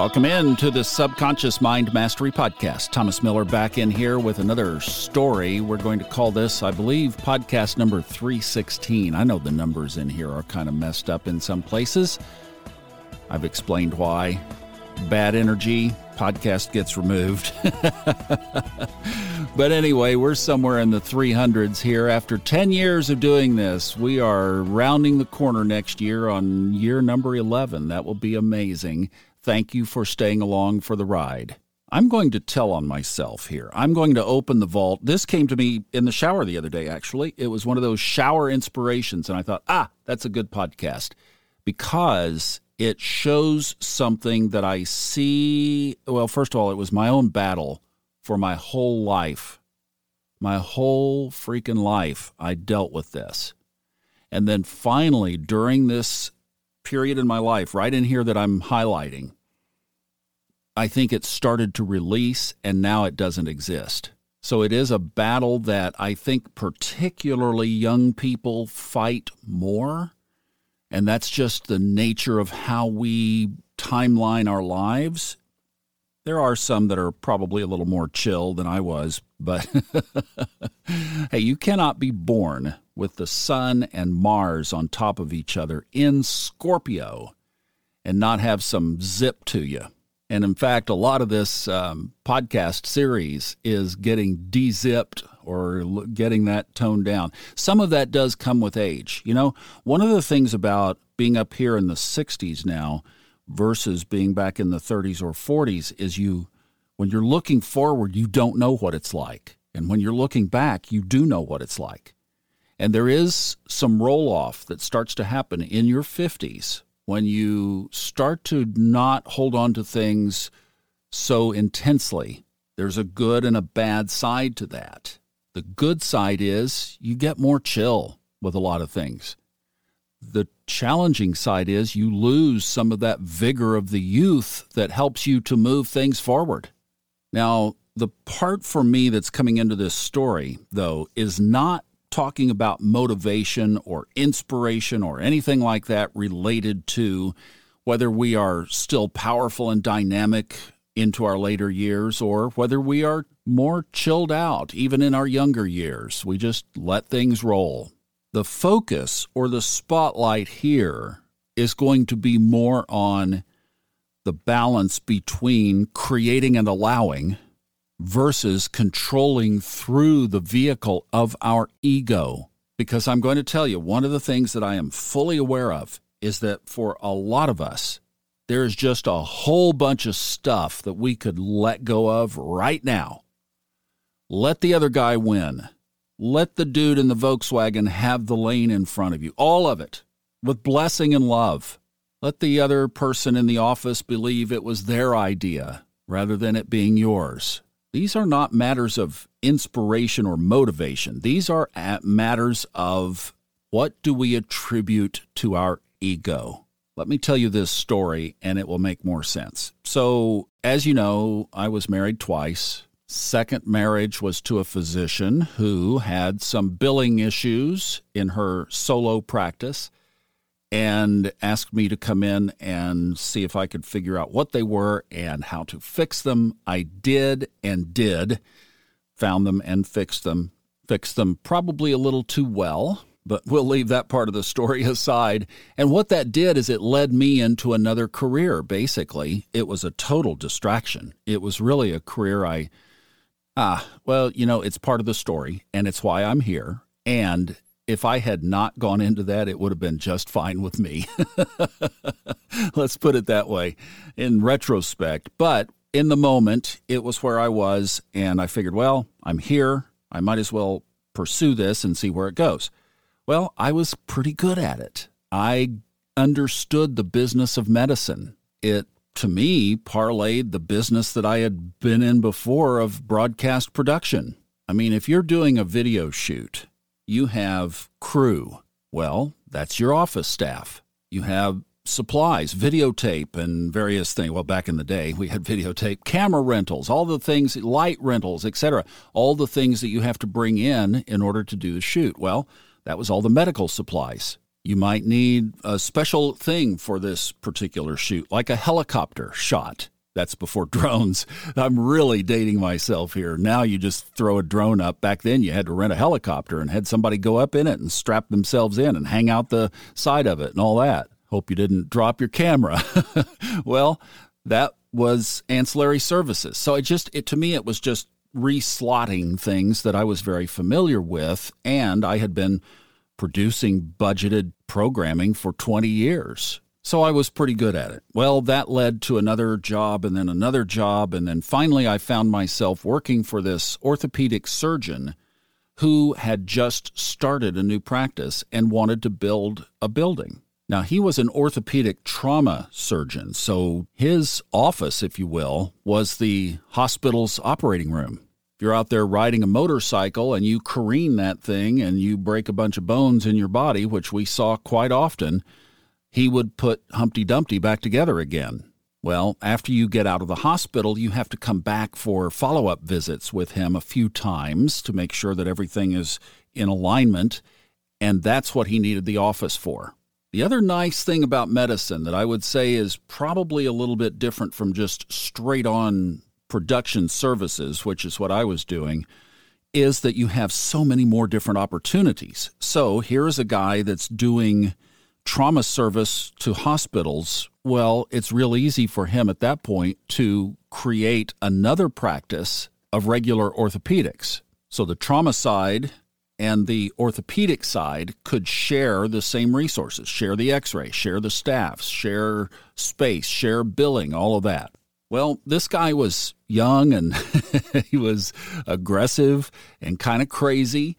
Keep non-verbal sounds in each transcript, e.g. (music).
Welcome in to the Subconscious Mind Mastery Podcast. Thomas Miller back in here with another story. We're going to call this, I believe, podcast number 316. I know the numbers in here are kind of messed up in some places. I've explained why. Bad energy, podcast gets removed. (laughs) but anyway, we're somewhere in the 300s here. After 10 years of doing this, we are rounding the corner next year on year number 11. That will be amazing. Thank you for staying along for the ride. I'm going to tell on myself here. I'm going to open the vault. This came to me in the shower the other day, actually. It was one of those shower inspirations. And I thought, ah, that's a good podcast because it shows something that I see. Well, first of all, it was my own battle for my whole life. My whole freaking life, I dealt with this. And then finally, during this period in my life, right in here that I'm highlighting, I think it started to release and now it doesn't exist. So it is a battle that I think particularly young people fight more. And that's just the nature of how we timeline our lives. There are some that are probably a little more chill than I was, but (laughs) hey, you cannot be born with the sun and Mars on top of each other in Scorpio and not have some zip to you. And in fact, a lot of this um, podcast series is getting dezipped or getting that toned down. Some of that does come with age. You know, one of the things about being up here in the 60s now versus being back in the 30s or 40s is you, when you're looking forward, you don't know what it's like. And when you're looking back, you do know what it's like. And there is some roll off that starts to happen in your 50s when you start to not hold on to things so intensely. There's a good and a bad side to that. The good side is you get more chill with a lot of things. The challenging side is you lose some of that vigor of the youth that helps you to move things forward. Now, the part for me that's coming into this story, though, is not talking about motivation or inspiration or anything like that related to whether we are still powerful and dynamic into our later years or whether we are more chilled out even in our younger years. We just let things roll. The focus or the spotlight here is going to be more on the balance between creating and allowing versus controlling through the vehicle of our ego. Because I'm going to tell you, one of the things that I am fully aware of is that for a lot of us, there's just a whole bunch of stuff that we could let go of right now. Let the other guy win. Let the dude in the Volkswagen have the lane in front of you. All of it with blessing and love. Let the other person in the office believe it was their idea rather than it being yours. These are not matters of inspiration or motivation. These are uh, matters of what do we attribute to our ego. Let me tell you this story and it will make more sense. So, as you know, I was married twice. Second marriage was to a physician who had some billing issues in her solo practice and asked me to come in and see if I could figure out what they were and how to fix them. I did and did, found them and fixed them. Fixed them probably a little too well, but we'll leave that part of the story (laughs) aside. And what that did is it led me into another career, basically. It was a total distraction. It was really a career I, ah, well, you know, it's part of the story and it's why I'm here. And if I had not gone into that, it would have been just fine with me. (laughs) Let's put it that way in retrospect. But in the moment, it was where I was, and I figured, well, I'm here. I might as well pursue this and see where it goes. Well, I was pretty good at it. I understood the business of medicine. It, to me, parlayed the business that I had been in before of broadcast production. I mean, if you're doing a video shoot you have crew. Well, that's your office staff. You have supplies, videotape, and various things. Well, back in the day, we had videotape, camera rentals, all the things, light rentals, etc. All the things that you have to bring in in order to do the shoot. Well, that was all the medical supplies. You might need a special thing for this particular shoot, like a helicopter shot. That's before (laughs) drones. I'm really dating myself here. Now you just throw a drone up. Back then you had to rent a helicopter and had somebody go up in it and strap themselves in and hang out the side of it and all that. Hope you didn't drop your camera. (laughs) well, that was ancillary services. So it just it to me it was just reslotting things that I was very familiar with and I had been producing budgeted programming for 20 years. So I was pretty good at it. Well, that led to another job and then another job. And then finally, I found myself working for this orthopedic surgeon who had just started a new practice and wanted to build a building. Now, he was an orthopedic trauma surgeon, so his office, if you will, was the hospital's operating room If you're out there riding a motorcycle and you careen that thing and you break a bunch of bones in your body, which we saw quite often, he would put Humpty Dumpty back together again. Well, after you get out of the hospital, you have to come back for follow up visits with him a few times to make sure that everything is in alignment. And that's what he needed the office for. The other nice thing about medicine that I would say is probably a little bit different from just straight on production services, which is what I was doing, is that you have so many more different opportunities. So here is a guy that's doing trauma service to hospitals. Well, it's real easy for him at that point to create another practice of regular orthopedics. So the trauma side and the orthopedic side could share the same resources, share the x ray, share the staffs, share space, share billing, all of that. Well, this guy was young and (laughs) he was aggressive and kind of crazy.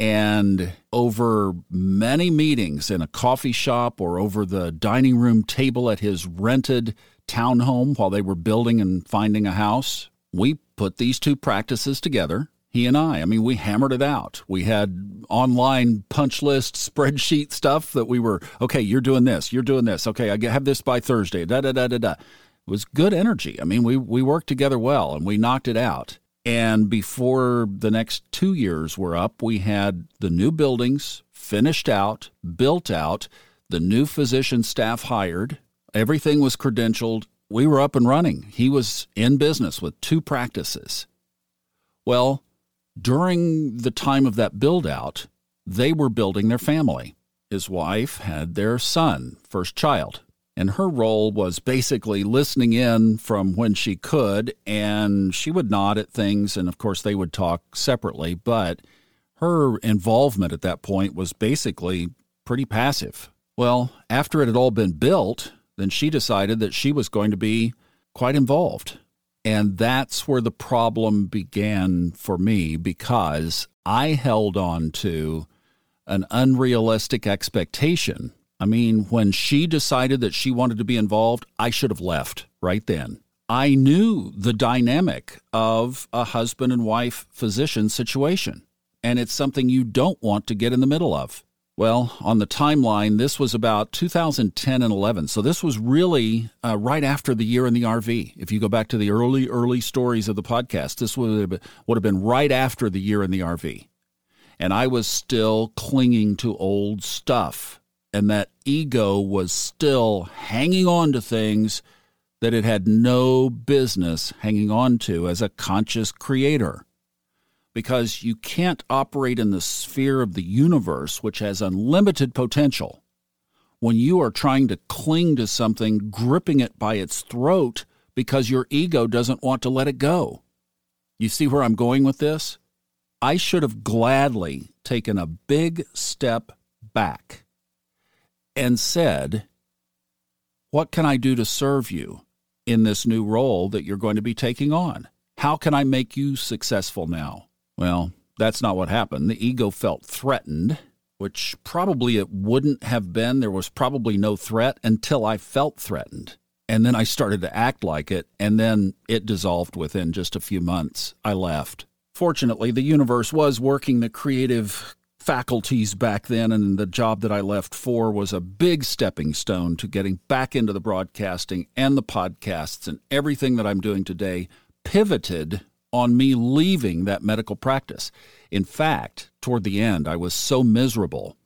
And over many meetings in a coffee shop or over the dining room table at his rented townhome while they were building and finding a house, we put these two practices together. He and I. I mean, we hammered it out. We had online punch list, (laughs) spreadsheet stuff that we were, okay, you're doing this, you're doing this. Okay, I have this by Thursday. Da da da da da It was good energy. I mean, we we worked together well and we knocked it out. And before the next two years were up, we had the new buildings finished out, built out, the new physician staff hired. Everything was credentialed. We were up and running. He was in business with two practices. Well, during the time of that build out, they were building their family. His wife had their son, first child and her role was basically listening in from when she could and she would nod at things and of course they would talk separately but her involvement at that point was basically pretty passive. Well after it had all been built then she decided that she was going to be quite involved. And that's where the problem began for me because i held on to an unrealistic expectation I mean, when she decided that she wanted to be involved, I should have left right then. I knew the dynamic of a husband and wife physician situation, and it's something you don't want to get in the middle of. Well, on the timeline, this was about 2010 and 11. So this was really uh, right after the year in the RV. If you go back to the early, early stories of the podcast, this would have, would have been right after the year in the RV. And I was still clinging to old stuff and that ego was still hanging on to things that it had no business hanging on to as a conscious creator. Because you can't operate in the sphere of the universe, which has unlimited potential, when you are trying to cling to something, gripping it by its throat because your ego doesn't want to let it go. You see where I'm going with this? I should have gladly taken a big step back and said, What can I do to serve you in this new role that you're going to be taking on? How can I make you successful now? Well, that's not what happened. The ego felt threatened, which probably it wouldn't have been. There was probably no threat until I felt threatened. And then I started to act like it, and then it dissolved within just a few months. I left. Fortunately, the universe was working the creative faculties back then, and the job that I left for was a big stepping stone to getting back into the broadcasting and the podcasts and everything that I'm doing today pivoted on me leaving that medical practice. In fact, toward the end, I was so miserable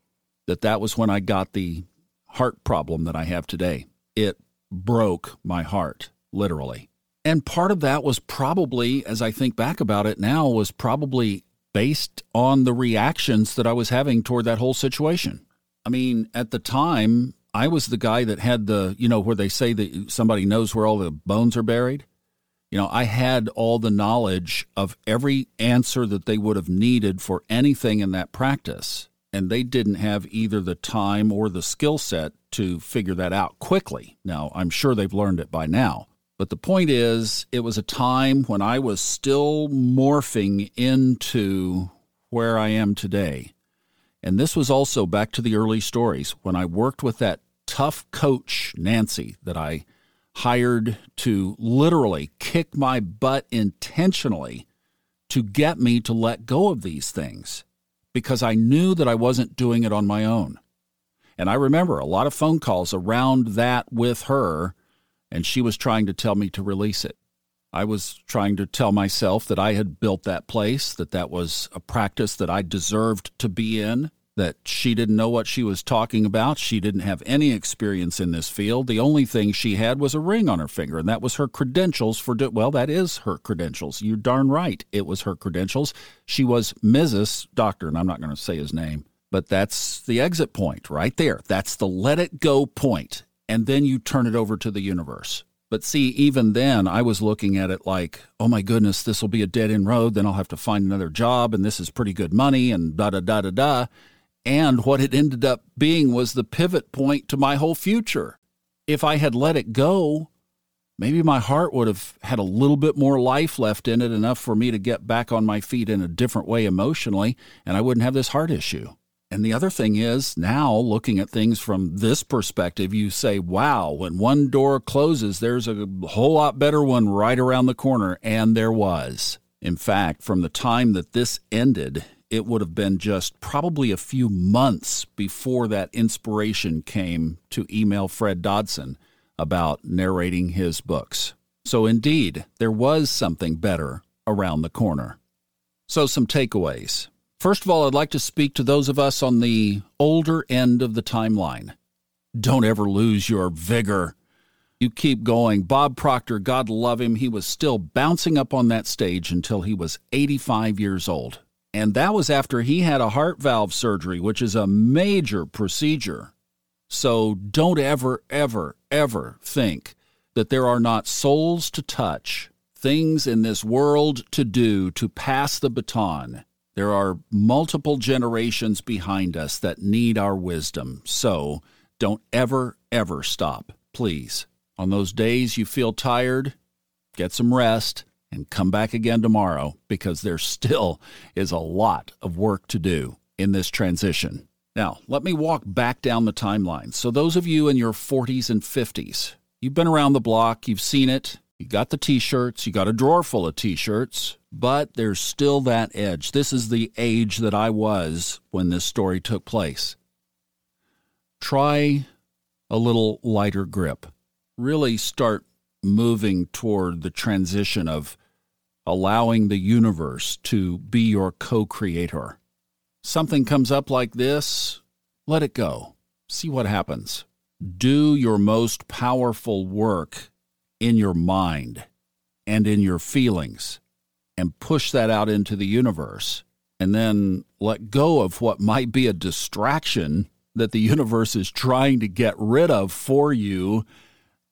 that that was when I got the heart problem that I have today. It broke my heart, literally. And part of that was probably, as I think back about it now, was probably based on the reactions that I was having toward that whole situation. I mean, at the time, I was the guy that had the, you know, where they say that somebody knows where all the bones are buried. You know, I had all the knowledge of every answer that they would have needed for anything in that practice. And they didn't have either the time or the skill set to figure that out quickly. Now, I'm sure they've learned it by now. But the point is, it was a time when I was still morphing into where I am today. And this was also back to the early stories when I worked with that tough coach, Nancy, that I hired to literally kick my butt intentionally to get me to let go of these things because I knew that I wasn't doing it on my own. And I remember a lot of phone calls around that with her, and she was trying to tell me to release it. I was trying to tell myself that I had built that place, that that was a practice that I deserved to be in, that she didn't know what she was talking about. She didn't have any experience in this field. The only thing she had was a ring on her finger, and that was her credentials for, do- well, that is her credentials. You're darn right. It was her credentials. She was Mrs. Doctor, and I'm not going to say his name, but that's the exit point right there. That's the let it go point, And then you turn it over to the universe. But see, even then, I was looking at it like, oh my goodness, this will be a dead end road. Then I'll have to find another job, and this is pretty good money, and da da da da da. And what it ended up being was the pivot point to my whole future. If I had let it go, maybe my heart would have had a little bit more life left in it, enough for me to get back on my feet in a different way emotionally, and I wouldn't have this heart issue. And the other thing is, now looking at things from this perspective, you say, wow, when one door closes, there's a whole lot better one right around the corner. And there was. In fact, from the time that this ended, it would have been just probably a few months before that inspiration came to email Fred Dodson about narrating his books. So, indeed, there was something better around the corner. So, some takeaways. First of all, I'd like to speak to those of us on the older end of the timeline. Don't ever lose your vigor. You keep going. Bob Proctor, God love him, he was still bouncing up on that stage until he was 85 years old. And that was after he had a heart valve surgery, which is a major procedure. So don't ever, ever, ever think that there are not souls to touch, things in this world to do to pass the baton. There are multiple generations behind us that need our wisdom. So don't ever, ever stop, please. On those days you feel tired, get some rest and come back again tomorrow because there still is a lot of work to do in this transition. Now, let me walk back down the timeline. So, those of you in your 40s and 50s, you've been around the block, you've seen it, you got the t shirts, you got a drawer full of t shirts, but there's still that edge. This is the age that I was when this story took place. Try a little lighter grip. Really start moving toward the transition of allowing the universe to be your co creator. Something comes up like this, let it go. See what happens. Do your most powerful work in your mind and in your feelings and push that out into the universe. And then let go of what might be a distraction that the universe is trying to get rid of for you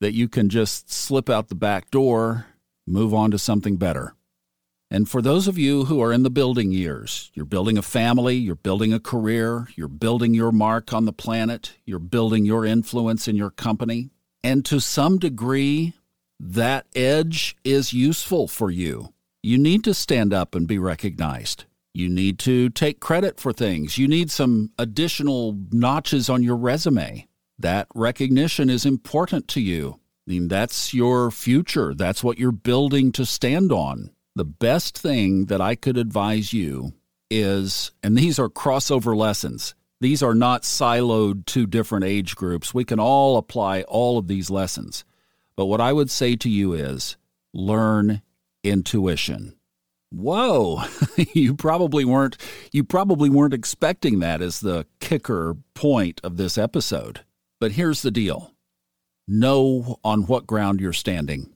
that you can just slip out the back door, move on to something better. And for those of you who are in the building years, you're building a family, you're building a career, you're building your mark on the planet, you're building your influence in your company. And to some degree, that edge is useful for you. You need to stand up and be recognized. You need to take credit for things. You need some additional notches on your resume. That recognition is important to you. I mean, that's your future. That's what you're building to stand on the best thing that I could advise you is, and these are crossover lessons. These are not siloed to different age groups. We can all apply all of these lessons. But what I would say to you is learn intuition. Whoa, (laughs) you probably weren't you probably weren't expecting that as the kicker point of this episode. But here's the deal. Know on what ground you're standing.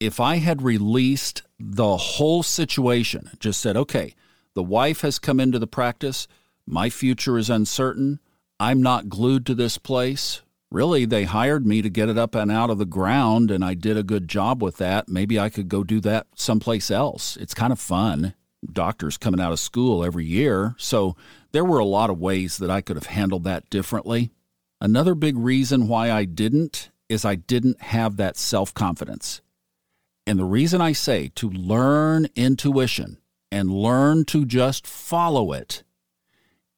If I had released the whole situation, just said, "Okay, the wife has come into the practice, my future is uncertain, I'm not glued to this place, really they hired me to get it up and out of the ground and I did a good job with that. Maybe I could go do that someplace else. It's kind of fun. Doctors coming out of school every year. So there were a lot of ways that I could have handled that differently. Another big reason why I didn't is I didn't have that self confidence. And the reason I say to learn intuition and learn to just follow it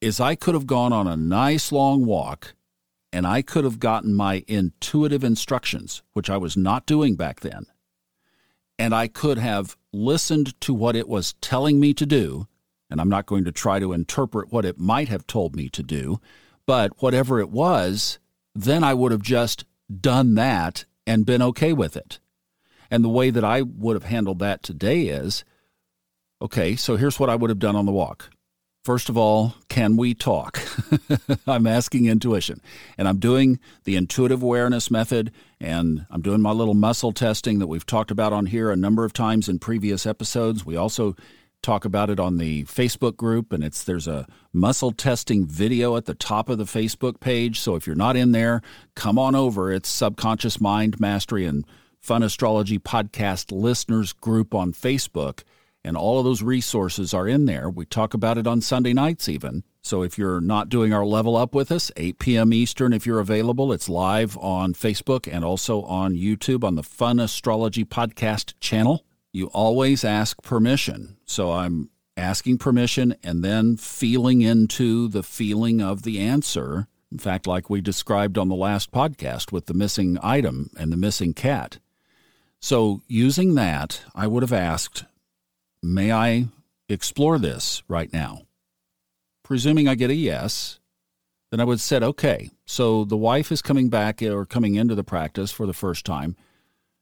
is I could have gone on a nice long walk and I could have gotten my intuitive instructions, which I was not doing back then, and I could have listened to what it was telling me to do. And I'm not going to try to interpret what it might have told me to do, but whatever it was, then I would have just done that and been okay with it. And the way that I would have handled that today is okay, so here's what I would have done on the walk. First of all, can we talk? (laughs) I'm asking intuition. And I'm doing the intuitive awareness method, and I'm doing my little muscle testing that we've talked about on here a number of times in previous episodes. We also talk about it on the Facebook group, and it's there's a muscle testing video at the top of the Facebook page. So if you're not in there, come on over. It's Subconscious Mind Mastery and Fun Astrology Podcast Listeners Group on Facebook and all of those resources are in there. We talk about it on Sunday nights, even. So if you're not doing our level up with us, 8 p.m. Eastern, if you're available, it's live on Facebook and also on YouTube on the Fun Astrology Podcast channel. You always ask permission. So I'm asking permission and then feeling into the feeling of the answer. In fact, like we described on the last podcast with the missing item and the missing cat. So, using that, I would have asked May I explore this right now? Presuming I get a yes, then I would said, okay, so the wife is coming back or coming into the practice for the first time.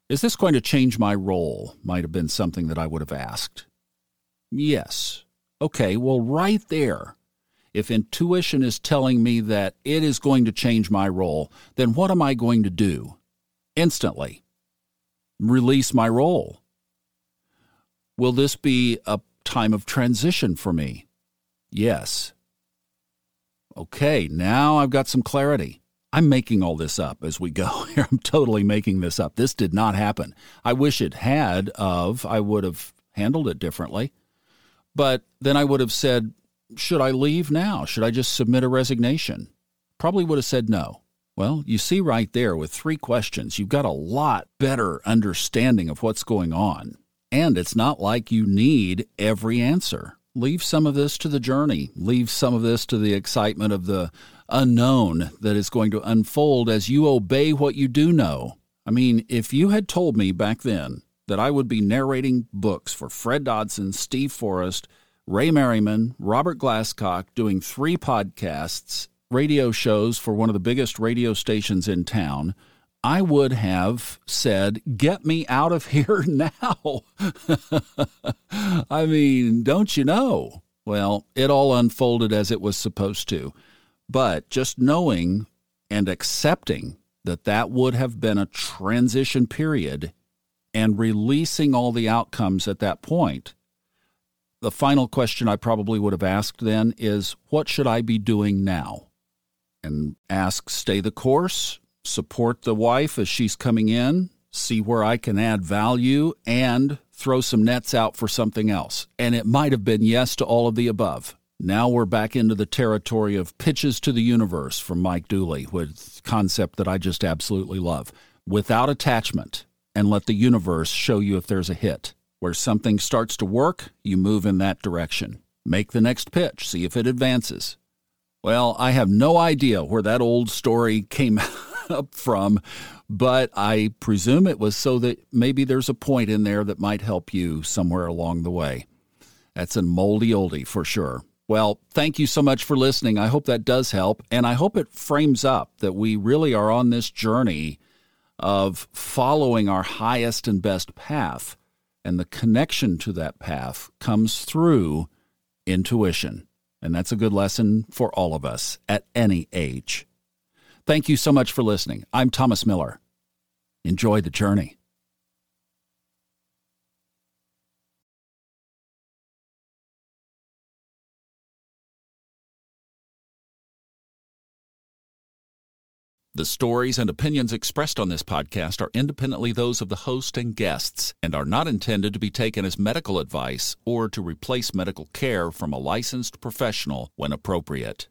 Is this going to change my role? Might have been something that I would have asked. Yes. Okay, well, right there, if intuition is telling me that it is going to change my role, then what am I going to do? Instantly. Release my role. Will this be a time of transition for me? Yes. Okay, now I've got some clarity. I'm making all this up as we go here. (laughs) I'm totally making this up. This did not happen. I wish it had of I would have handled it differently. But then I would have said, should I leave now? Should I just submit a resignation? Probably would have said no. Well, you see right there with three questions, you've got a lot better understanding of what's going on. And it's not like you need every answer. Leave some of this to the journey. Leave some of this to the excitement of the unknown that is going to unfold as you obey what you do know. I mean, if you had told me back then that I would be narrating books for Fred Dodson, Steve Forrest, Ray Merriman, Robert Glasscock, doing three podcasts, radio shows for one of the biggest radio stations in town, I would have said, Get me out of (laughs) here now. (laughs) I mean, don't you know? Well, it all unfolded as it was supposed to. But just knowing and accepting that that would have been a transition period and releasing all the outcomes at that point, the final question I probably would have asked then is, What should I be doing now? And ask, Stay the course support the wife as she's coming in, see where I can add value, and throw some nets out for something else. And it might have been yes to all of the above. Now we're back into the territory of pitches to the universe from Mike Dooley, with concept that I just absolutely love. Without attachment, and let the universe show you if there's a hit. Where something starts to work, you move in that direction. Make the next pitch, see if it advances. Well, I have no idea where that old story came (laughs) up from, but I presume it was so that maybe there's a point in there that might help you somewhere along the way. That's a moldy oldie for sure. Well, thank you so much for listening. I hope that does help. And I hope it frames up that we really are on this journey of following our highest and best path. And the connection to that path comes through intuition. And that's a good lesson for all of us at any age. Thank you so much for listening. I'm Thomas Miller. Enjoy the journey. The stories and opinions expressed on this podcast are independently those of the host and guests and are not intended to be taken as medical advice or to replace medical care from a licensed professional when appropriate.